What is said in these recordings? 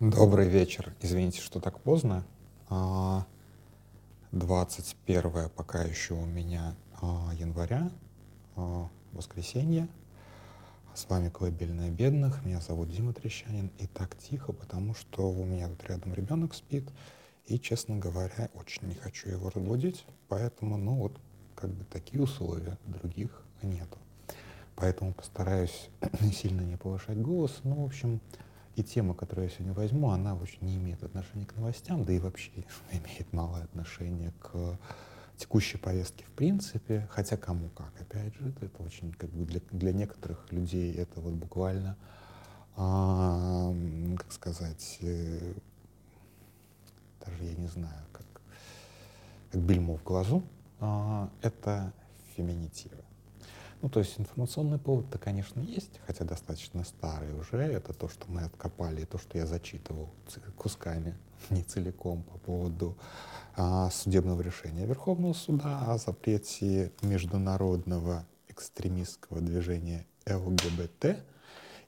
Добрый вечер. Извините, что так поздно. 21 а, пока еще у меня а, января, а, воскресенье. С вами «Колыбельная бедных». Меня зовут Дима Трещанин. И так тихо, потому что у меня тут рядом ребенок спит. И, честно говоря, очень не хочу его разбудить. Поэтому, ну вот, как бы такие условия, других нету. Поэтому постараюсь сильно не повышать голос. Ну, в общем, и тема, которую я сегодня возьму, она очень не имеет отношения к новостям, да и вообще имеет малое отношение к текущей повестке в принципе, хотя кому как, опять же, это очень как бы для, для некоторых людей это вот буквально, а, как сказать, э, даже я не знаю, как, как бельмо в глазу, а, это феминитивы. Ну, то есть информационный повод-то, конечно, есть, хотя достаточно старый уже. Это то, что мы откопали, то, что я зачитывал кусками, не целиком, по поводу а, судебного решения Верховного суда о запрете международного экстремистского движения ЛГБТ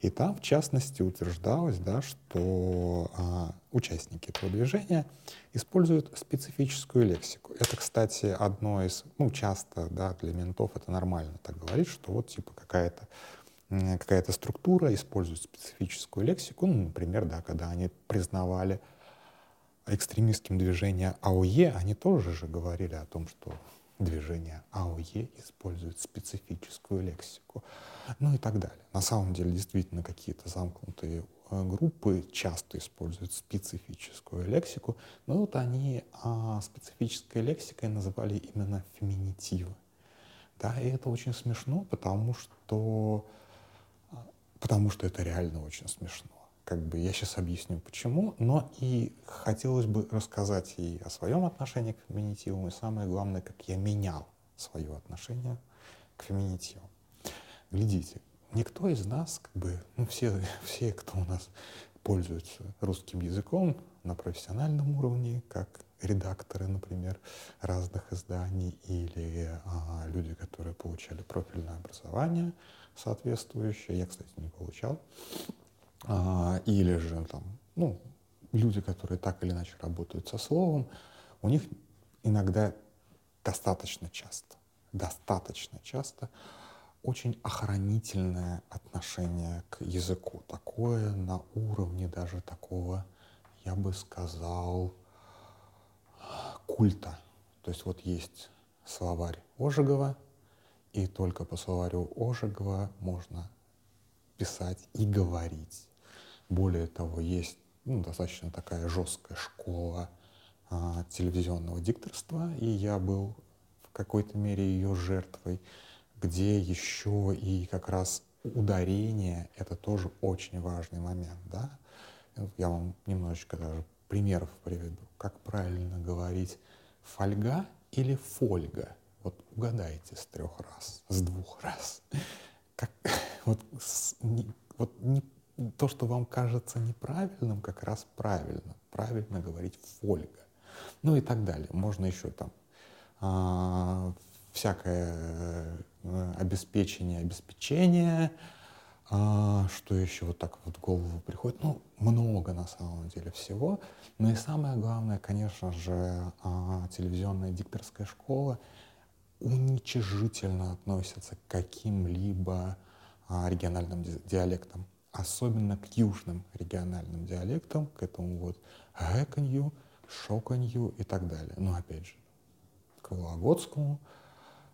и там, в частности, утверждалось, да, что а, участники этого движения используют специфическую лексику. Это, кстати, одно из, ну, часто, да, для ментов это нормально так говорить, что вот, типа, какая-то какая-то структура использует специфическую лексику, ну, например, да, когда они признавали экстремистским движение АОЕ, они тоже же говорили о том, что движение АОЕ использует специфическую лексику, ну и так далее. На самом деле, действительно, какие-то замкнутые э, группы часто используют специфическую лексику, но вот они а, специфической лексикой называли именно феминитивы. Да, и это очень смешно, потому что, а, потому что это реально очень смешно как бы я сейчас объясню почему, но и хотелось бы рассказать и о своем отношении к феминитивам, и самое главное, как я менял свое отношение к феминитивам. Глядите, никто из нас, как бы, ну все, все, кто у нас пользуется русским языком на профессиональном уровне, как редакторы, например, разных изданий, или а, люди, которые получали профильное образование соответствующее. Я, кстати, не получал а, или же там, ну, люди, которые так или иначе работают со словом, у них иногда достаточно часто, достаточно часто очень охранительное отношение к языку, такое на уровне даже такого, я бы сказал, культа. То есть вот есть словарь Ожегова, и только по словарю Ожегова можно писать и говорить. Более того, есть ну, достаточно такая жесткая школа а, телевизионного дикторства, и я был в какой-то мере ее жертвой, где еще и как раз ударение — это тоже очень важный момент, да. Я вам немножечко даже примеров приведу. Как правильно говорить фольга или фольга? Вот угадайте с трех раз, с двух раз. Как, вот, с, не, вот не то, что вам кажется неправильным, как раз правильно. Правильно говорить фольга. Ну и так далее. Можно еще там а, всякое э, обеспечение, обеспечение, а, что еще вот так вот в голову приходит. Ну, много на самом деле всего. Но и самое главное, конечно же, а, телевизионная дикторская школа уничижительно относится к каким-либо а, региональным диалектам особенно к южным региональным диалектам, к этому вот гэканью, шоканью и так далее. Но опять же, к Вологодскому.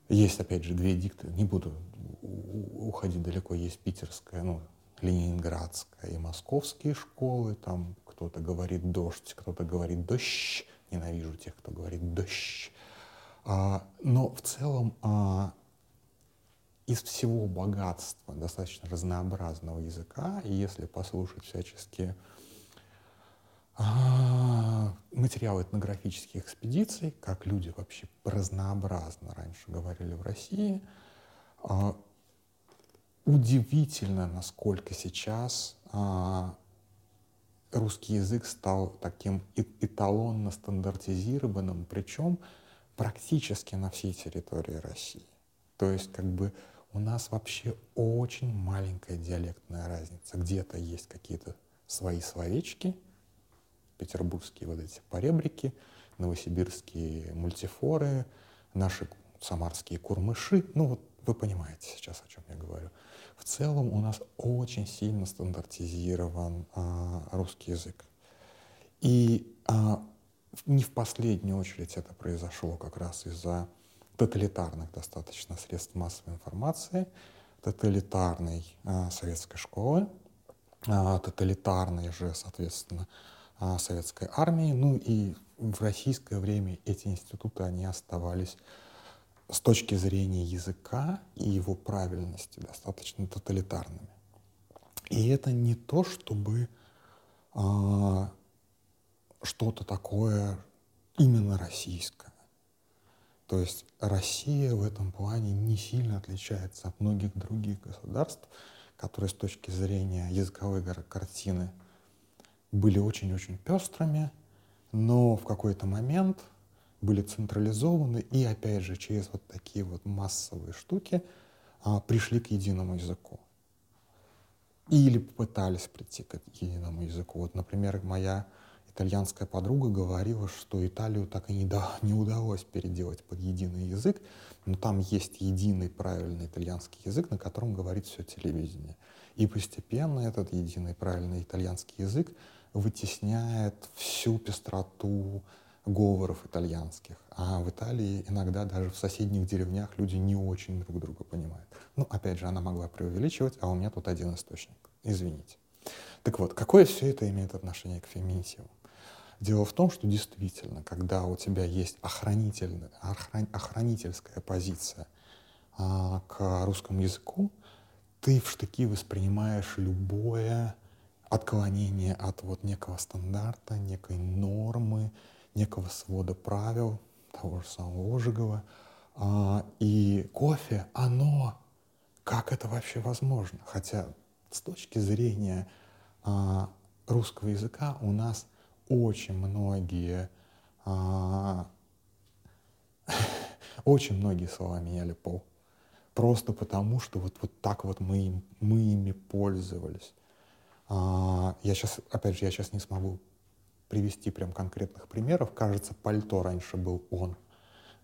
Есть, опять же, две дикты, не буду уходить далеко, есть питерская, ну, ленинградская и московские школы, там кто-то говорит дождь, кто-то говорит дождь, ненавижу тех, кто говорит дождь. А, но в целом а, из всего богатства достаточно разнообразного языка, и если послушать всяческие а, материалы этнографических экспедиций, как люди вообще разнообразно раньше говорили в России, а, удивительно, насколько сейчас а, русский язык стал таким эталонно стандартизированным, причем практически на всей территории России. То есть как бы у нас вообще очень маленькая диалектная разница. Где-то есть какие-то свои словечки, петербургские вот эти поребрики, новосибирские мультифоры, наши самарские курмыши. Ну вот вы понимаете сейчас, о чем я говорю. В целом у нас очень сильно стандартизирован а, русский язык. И а, не в последнюю очередь это произошло как раз из-за тоталитарных достаточно средств массовой информации, тоталитарной а, советской школы, а, тоталитарной же, соответственно, а, советской армии. Ну и в российское время эти институты, они оставались с точки зрения языка и его правильности достаточно тоталитарными. И это не то, чтобы а, что-то такое именно российское. То есть Россия в этом плане не сильно отличается от многих других государств, которые с точки зрения языковой картины были очень-очень пестрыми, но в какой-то момент были централизованы и, опять же, через вот такие вот массовые штуки а, пришли к единому языку. Или попытались прийти к единому языку. Вот, например, моя итальянская подруга говорила, что Италию так и не, да, не удалось переделать под единый язык, но там есть единый правильный итальянский язык, на котором говорит все телевидение. И постепенно этот единый правильный итальянский язык вытесняет всю пестроту говоров итальянских. А в Италии иногда даже в соседних деревнях люди не очень друг друга понимают. Ну, опять же, она могла преувеличивать, а у меня тут один источник. Извините. Так вот, какое все это имеет отношение к феминитиву? Дело в том, что действительно, когда у тебя есть охранительная, охран, охранительская позиция а, к русскому языку, ты в штыки воспринимаешь любое отклонение от вот некого стандарта, некой нормы, некого свода правил, того же самого Ожегова. А, и кофе, оно, как это вообще возможно? Хотя с точки зрения а, русского языка у нас очень многие, а, очень многие слова меняли пол. Просто потому, что вот, вот так вот мы, им, мы ими пользовались. А, я сейчас, опять же, я сейчас не смогу привести прям конкретных примеров. Кажется, пальто раньше был он.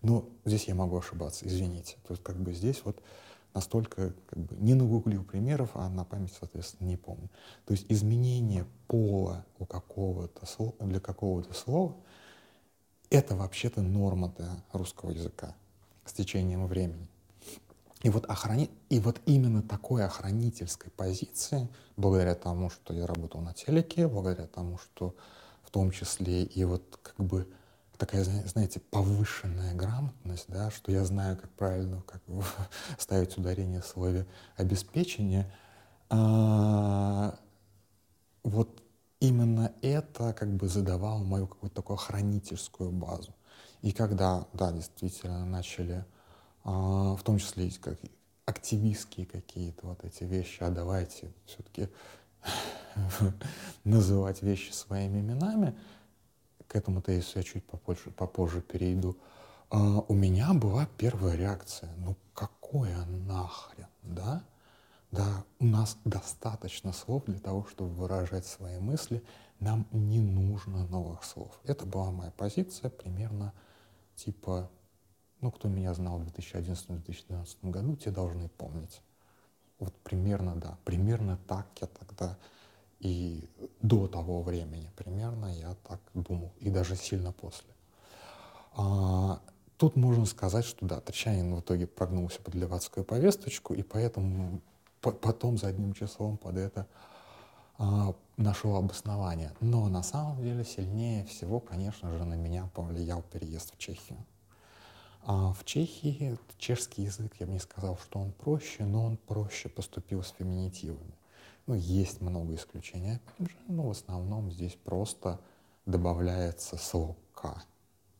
Но здесь я могу ошибаться, извините. Есть как бы здесь вот настолько как бы не нагуглил примеров, а на память, соответственно, не помню. То есть изменение пола у какого-то слова, для какого-то слова это вообще-то норма для русского языка с течением времени. И вот, охрани... и вот именно такой охранительской позиции, благодаря тому, что я работал на телеке, благодаря тому, что в том числе и вот как бы такая, знаете, повышенная грамотность, да, что я знаю, как правильно как ставить ударение в слове обеспечение, а, вот именно это как бы задавало мою какую-то такую хранительскую базу. И когда, да, действительно начали а, в том числе как активистские какие-то вот эти вещи, а давайте все-таки называть вещи своими именами, к этому тезису я чуть попозже, попозже перейду, а, у меня была первая реакция, ну какое нахрен, да? Да, у нас достаточно слов для того, чтобы выражать свои мысли, нам не нужно новых слов. Это была моя позиция примерно типа ну, кто меня знал в 2011-2012 году, те должны помнить. Вот примерно, да, примерно так я тогда и до того времени примерно я так думал, и даже сильно после. А, тут можно сказать, что да, Трещанин в итоге прогнулся под левацкую повесточку, и поэтому по потом задним числом под это а, нашел обоснование. Но на самом деле сильнее всего, конечно же, на меня повлиял переезд в Чехию. А в Чехии чешский язык, я бы не сказал, что он проще, но он проще поступил с феминитивами. Ну, есть много исключений, но в основном здесь просто добавляется слово «к».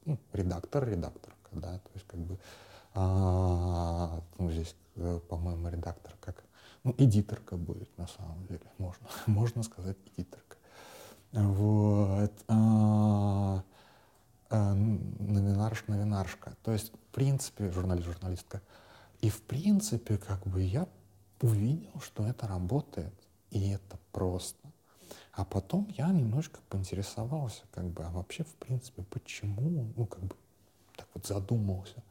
Ну, редактор, редакторка, да, то есть как бы, а, ну, здесь, э, по-моему, редактор как, ну, эдиторка будет на самом деле, можно, можно сказать эдиторка. Вот. А, э, новинарш, новинаршка. То есть, в принципе, журналист, журналистка. И, в принципе, как бы я увидел, что это работает. И это просто. А потом я немножко поинтересовался, как бы, а вообще, в принципе, почему, ну, как бы, так вот задумался,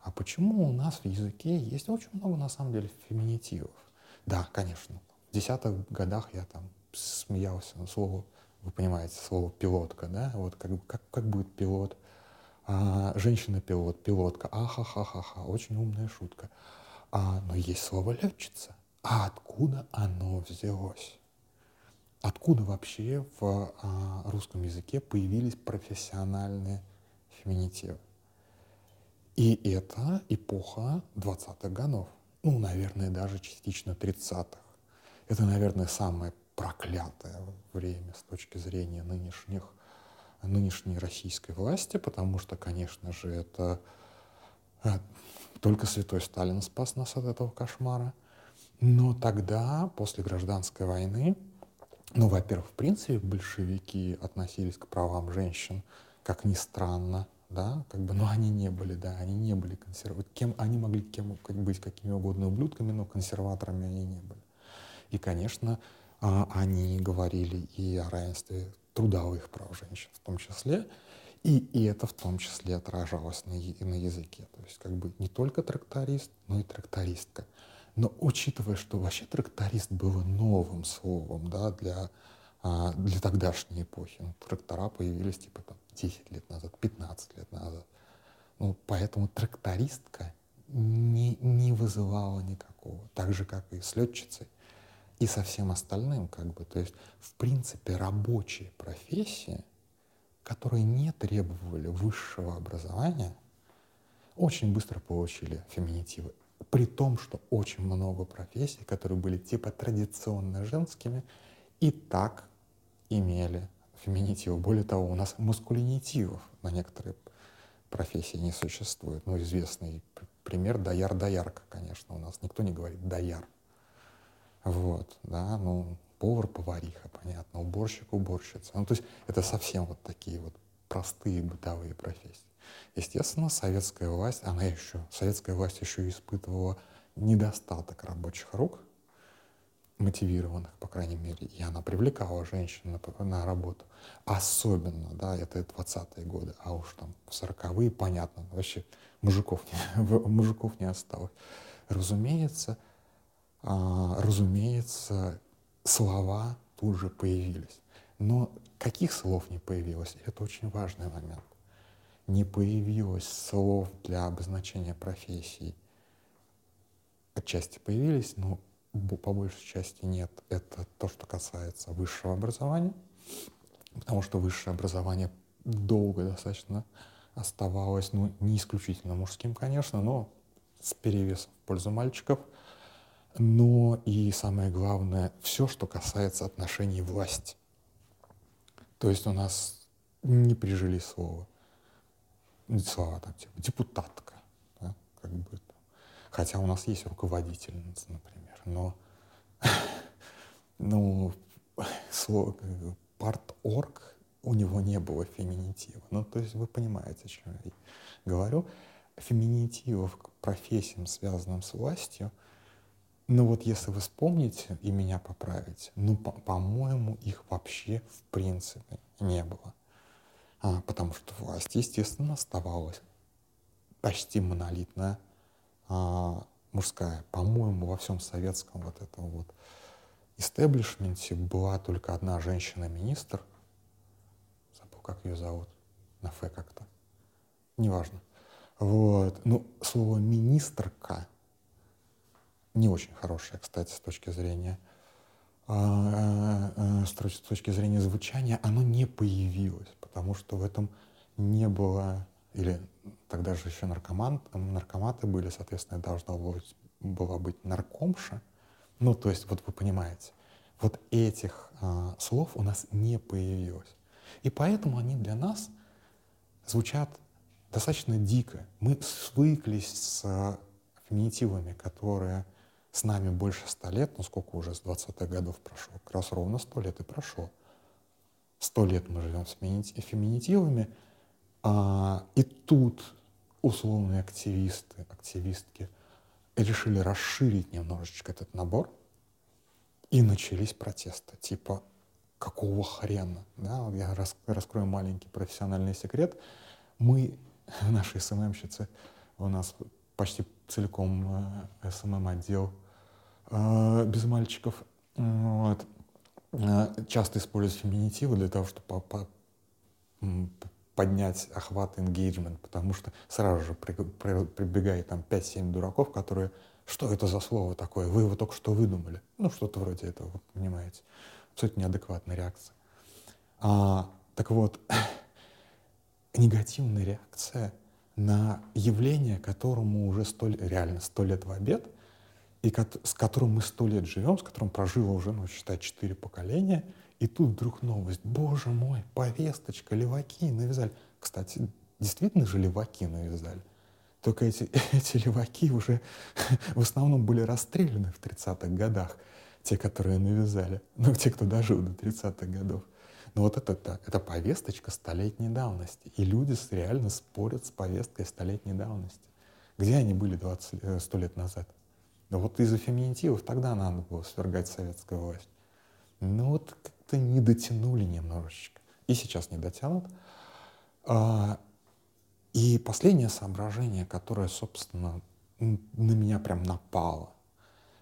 а почему у нас в языке есть очень много, на самом деле, феминитивов? Да, конечно, в десятых годах я там смеялся на слово, вы понимаете, слово пилотка, да, вот как, как, как будет пилот, а, женщина-пилот, пилотка, ахахахаха, очень умная шутка. А, но есть слово летчица. А откуда оно взялось? Откуда вообще в а, русском языке появились профессиональные феминитивы? И это эпоха 20-х годов. Ну, наверное, даже частично 30-х. Это, наверное, самое проклятое время с точки зрения нынешних, нынешней российской власти, потому что, конечно же, это э, только святой Сталин спас нас от этого кошмара. Но тогда, после гражданской войны, ну, во-первых, в принципе, большевики относились к правам женщин, как ни странно, да, как бы, но они не были, да, они не были консерваторами. Кем, они могли кем, как, быть какими угодно ублюдками, но консерваторами они не были. И, конечно, а, они говорили и о равенстве трудовых прав женщин в том числе, и, и это в том числе отражалось на, на языке. То есть как бы не только тракторист, но и трактористка. Но учитывая, что вообще тракторист было новым словом да, для, а, для тогдашней эпохи, ну, трактора появились типа там 10 лет назад, 15 лет назад. Ну, поэтому трактористка не, не вызывала никакого, так же, как и с летчицей и со всем остальным, как бы. То есть, в принципе, рабочие профессии, которые не требовали высшего образования, очень быстро получили феминитивы. При том, что очень много профессий, которые были типа традиционно женскими, и так имели феминитивы. Более того, у нас маскулинитивов на некоторые профессии не существует. Ну, известный пример дояр-доярка, конечно, у нас. Никто не говорит дояр. Вот, да, ну, повар-повариха, понятно, уборщик-уборщица. Ну, то есть это совсем вот такие вот простые бытовые профессии. Естественно, советская власть, она еще, советская власть еще испытывала недостаток рабочих рук, мотивированных, по крайней мере, и она привлекала женщин на, на работу. Особенно, да, это 20-е годы, а уж там в 40-е, понятно, вообще мужиков не, мужиков не осталось. Разумеется, а, разумеется, слова тут же появились. Но каких слов не появилось, это очень важный момент. Не появилось слов для обозначения профессий. Отчасти появились, но по большей части нет. Это то, что касается высшего образования, потому что высшее образование долго достаточно оставалось, ну, не исключительно мужским, конечно, но с перевесом в пользу мальчиков – но и самое главное, все, что касается отношений власти. То есть у нас не прижили слово, слова там типа депутатка, да, как бы, хотя у нас есть руководительница, например, но ну, слово парторг у него не было феминитива. Ну, то есть вы понимаете, о чем я говорю. Феминитивов к профессиям, связанным с властью, ну вот если вы вспомните и меня поправите, ну, по-моему, их вообще в принципе не было. А, потому что власть, естественно, оставалась почти монолитная, а, мужская. По-моему, во всем советском вот этом вот истеблишменте была только одна женщина-министр. Забыл, как ее зовут. На Ф как-то. Неважно. Вот. Ну, слово «министрка» не очень хорошее, кстати, с точки зрения с точки зрения звучания, оно не появилось, потому что в этом не было, или тогда же еще наркоман, наркоматы были, соответственно, должна была быть наркомша. Ну, то есть, вот вы понимаете, вот этих а, слов у нас не появилось. И поэтому они для нас звучат достаточно дико. Мы свыклись с феминитивами, которые с нами больше ста лет, ну сколько уже с 20-х годов прошло, как раз ровно сто лет и прошло. Сто лет мы живем с феминитивами, а, и тут условные активисты, активистки решили расширить немножечко этот набор, и начались протесты, типа, какого хрена? Да? Я рас, раскрою маленький профессиональный секрет. Мы, наши СММщицы, у нас почти целиком э, СММ-отдел без мальчиков, вот, э, часто используют феминитивы для того, чтобы по, по, поднять охват engagement, потому что сразу же при, при, прибегает там 5-7 дураков, которые что это за слово такое? Вы его только что выдумали. Ну, что-то вроде этого, вы понимаете. Абсолютно неадекватная реакция. А, так вот, негативная реакция на явление, которому уже сто, реально сто лет в обед, и с которым мы сто лет живем, с которым прожило уже, ну, считай, четыре поколения, и тут вдруг новость. Боже мой, повесточка, леваки навязали. Кстати, действительно же леваки навязали. Только эти, эти леваки уже в основном были расстреляны в 30-х годах, те, которые навязали, ну, те, кто дожил до 30-х годов. Но вот это, это, это повесточка столетней давности. И люди реально спорят с повесткой столетней давности. Где они были 20, 100 э, лет назад? Да вот из-за феминитивов тогда надо было свергать советскую власть. Ну вот как-то не дотянули немножечко. И сейчас не дотянут. А, и последнее соображение, которое, собственно, на меня прям напало,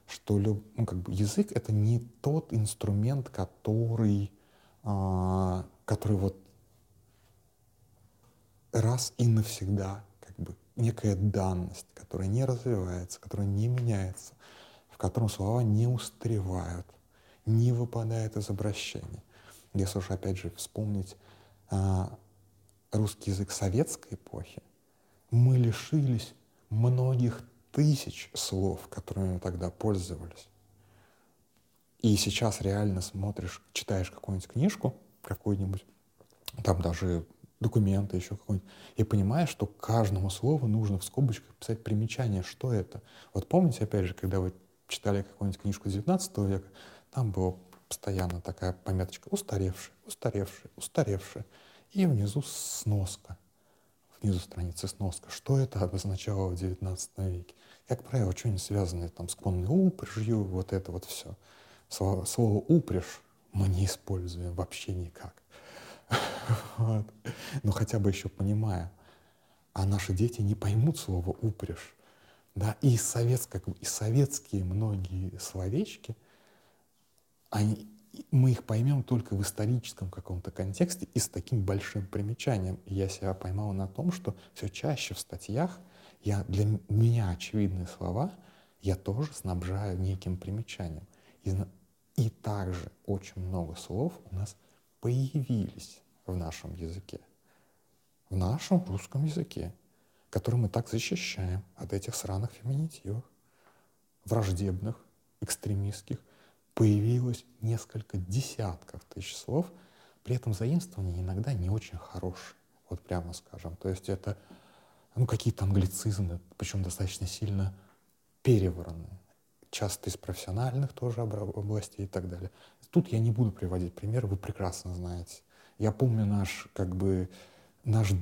что ну, как бы язык — это не тот инструмент, который, а, который вот раз и навсегда, некая данность, которая не развивается, которая не меняется, в котором слова не устаревают, не выпадает из обращения. Если уж опять же вспомнить а, русский язык советской эпохи, мы лишились многих тысяч слов, которыми тогда пользовались. И сейчас реально смотришь, читаешь какую-нибудь книжку, какую-нибудь, там даже документы еще какой-нибудь, и понимаешь, что каждому слову нужно в скобочках писать примечание, что это. Вот помните, опять же, когда вы читали какую-нибудь книжку 19 века, там была постоянно такая пометочка «устаревшая», «устаревшая», «устаревшая» и внизу сноска. Внизу страницы сноска. Что это обозначало в XIX веке? Как правило, что-нибудь связанное там, с конной упряжью, вот это вот все. Слово, слово «упряжь» мы не используем вообще никак. Вот. Но хотя бы еще понимая, а наши дети не поймут слово «упряжь». Да, и, советско, и советские многие словечки, они, мы их поймем только в историческом каком-то контексте и с таким большим примечанием. И я себя поймал на том, что все чаще в статьях я, для меня очевидные слова я тоже снабжаю неким примечанием. И, и также очень много слов у нас появились в нашем языке, в нашем русском языке, который мы так защищаем от этих сраных феминитивов, враждебных, экстремистских – появилось несколько десятков тысяч слов, при этом заимствования иногда не очень хорошие, вот прямо скажем. То есть это ну, какие-то англицизмы, причем достаточно сильно переворонные, часто из профессиональных тоже областей и так далее. Тут я не буду приводить примеры, вы прекрасно знаете. Я помню наш, как бы, наш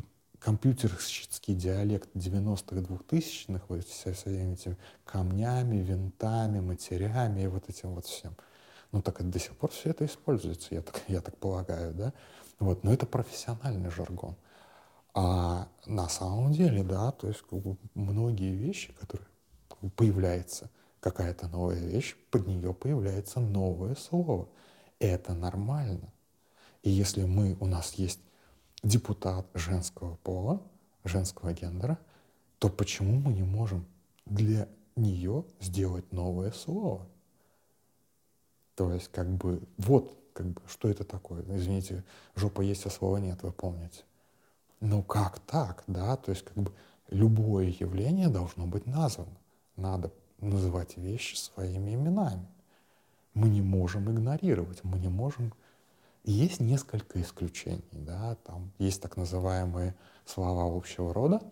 компьютерский диалект 90-х, 2000-х, вот со всеми этими камнями, винтами, матерями и вот этим вот всем. Ну так до сих пор все это используется, я так, я так полагаю, да? Вот, но это профессиональный жаргон. А на самом деле, да, то есть как бы, многие вещи, которые появляется какая-то новая вещь, под нее появляется новое слово. Это нормально. И если мы, у нас есть депутат женского пола, женского гендера, то почему мы не можем для нее сделать новое слово? То есть, как бы, вот, как бы, что это такое? Извините, жопа есть, а слова нет, вы помните. Ну как так, да? То есть, как бы, любое явление должно быть названо. Надо называть вещи своими именами. Мы не можем игнорировать, мы не можем есть несколько исключений, да, там есть так называемые слова общего рода,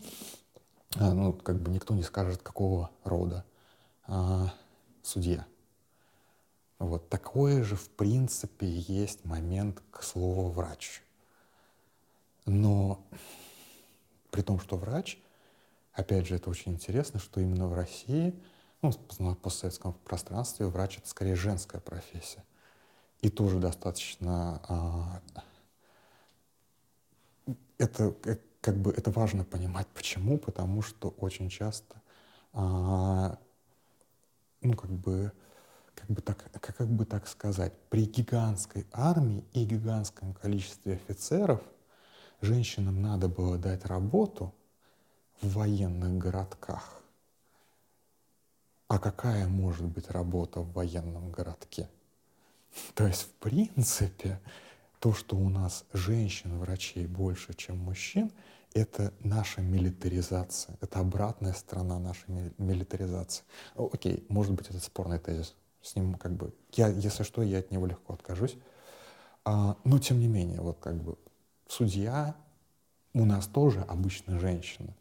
а, ну, как бы никто не скажет, какого рода а, судья. Вот такое же, в принципе, есть момент к слову «врач». Но при том, что врач, опять же, это очень интересно, что именно в России, ну, в постсоветском пространстве врач — это скорее женская профессия. И тоже достаточно а, это как бы это важно понимать, почему, потому что очень часто, а, ну как бы, как бы так, как, как бы так сказать, при гигантской армии и гигантском количестве офицеров женщинам надо было дать работу в военных городках. А какая может быть работа в военном городке? То есть, в принципе, то, что у нас женщин-врачей больше, чем мужчин, это наша милитаризация, это обратная сторона нашей милитаризации. Окей, может быть, это спорный тезис. С ним как бы, я, если что, я от него легко откажусь. А, но тем не менее, вот как бы судья у нас тоже обычно женщина.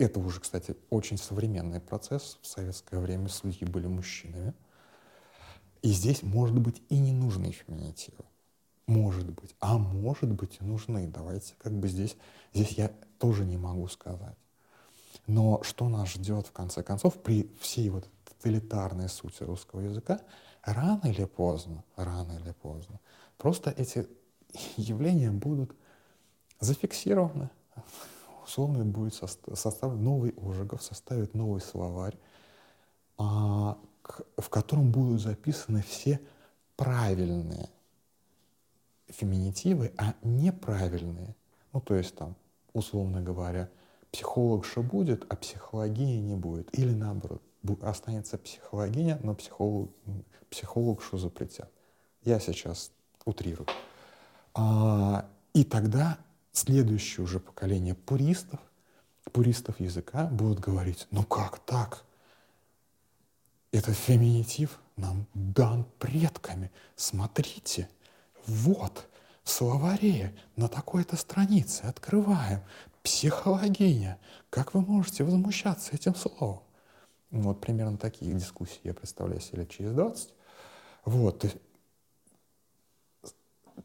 Это уже, кстати, очень современный процесс. В советское время судьи были мужчинами. И здесь, может быть, и не нужны феминитивы. Может быть. А может быть и нужны. Давайте как бы здесь, здесь я тоже не могу сказать. Но что нас ждет в конце концов при всей вот тоталитарной сути русского языка, рано или поздно, рано или поздно, просто эти явления будут зафиксированы. Условно будет составлен новый Ожегов, составит новый словарь, а, в котором будут записаны все правильные феминитивы, а неправильные. Ну, то есть там, условно говоря, психологша будет, а психология не будет. Или наоборот, останется психологиня, но психолог, психологшу запретят. Я сейчас утрирую. А, и тогда следующее уже поколение пуристов, пуристов языка будут говорить, ну как так? Этот феминитив нам дан предками. Смотрите – вот, в словаре на такой-то странице открываем. Психологиня. Как вы можете возмущаться этим словом? Вот примерно такие дискуссии я представляю себе лет через 20. Вот.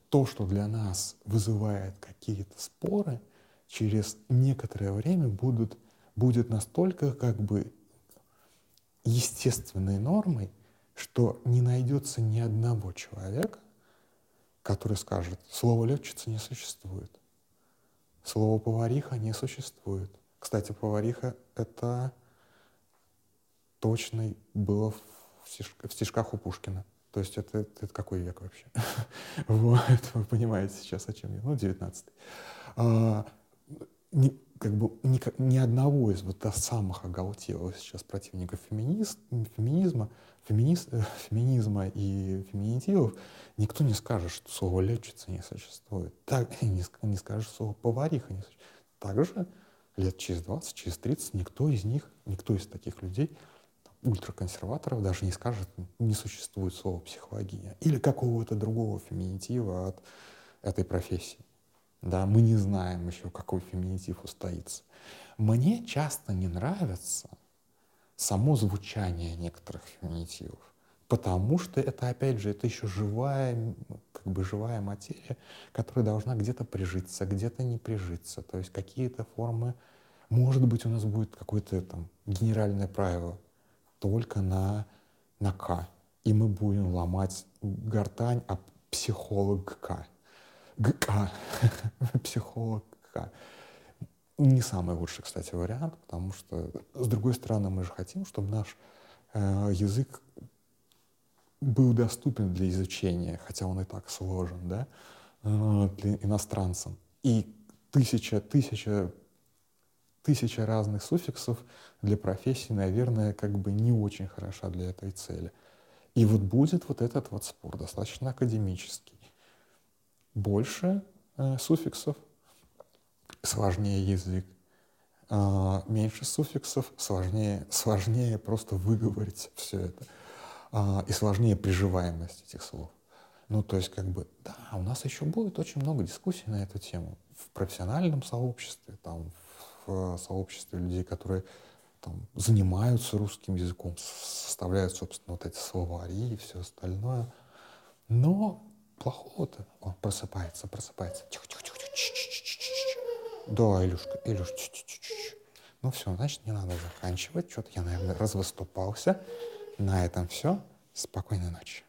То, что для нас вызывает какие-то споры, через некоторое время будут, будет настолько как бы естественной нормой, что не найдется ни одного человека, который скажет, слово летчица не существует, слово повариха не существует. Кстати, повариха — это точно было в, в стишках у Пушкина. То есть это, это, какой век вообще? вот, вы понимаете сейчас, о чем я. Ну, 19 а, не, как бы ни, ни одного из вот самых оголтелых сейчас противников феминиз, феминизма феминиз, э, феминизма и феминитивов никто не скажет, что слово летчица не существует. Так, не, не скажет, слово повариха не существует. Также лет через 20, через 30 никто из них, никто из таких людей, ультраконсерваторов, даже не скажет, не существует слова психология или какого-то другого феминитива от этой профессии. Да, мы не знаем еще, какой феминитив устоится. Мне часто не нравится – само звучание некоторых феминитивов. Потому что это, опять же, это еще живая, как бы живая материя, которая должна где-то прижиться, где-то не прижиться. То есть какие-то формы, может быть, у нас будет какое-то там генеральное правило только на, на К. И мы будем ломать гортань, а психолог К. ГК. психолог К не самый лучший, кстати, вариант, потому что, с другой стороны, мы же хотим, чтобы наш э, язык был доступен для изучения, хотя он и так сложен, да, э, для иностранцам. И тысяча, тысяча, тысяча разных суффиксов для профессии, наверное, как бы не очень хороша для этой цели. И вот будет вот этот вот спор, достаточно академический. Больше э, суффиксов, сложнее язык. А, меньше суффиксов, сложнее, сложнее просто выговорить все это. А, и сложнее приживаемость этих слов. Ну, то есть, как бы, да, у нас еще будет очень много дискуссий на эту тему. В профессиональном сообществе, там, в сообществе людей, которые там, занимаются русским языком, составляют, собственно, вот эти словари и все остальное. Но плохого-то он просыпается, просыпается. Тихо-тихо-тихо. Да, Илюшка, Илюш, -ч -ч -ч. ну все, значит, не надо заканчивать. Что-то я, наверное, развыступался. На этом все. Спокойной ночи.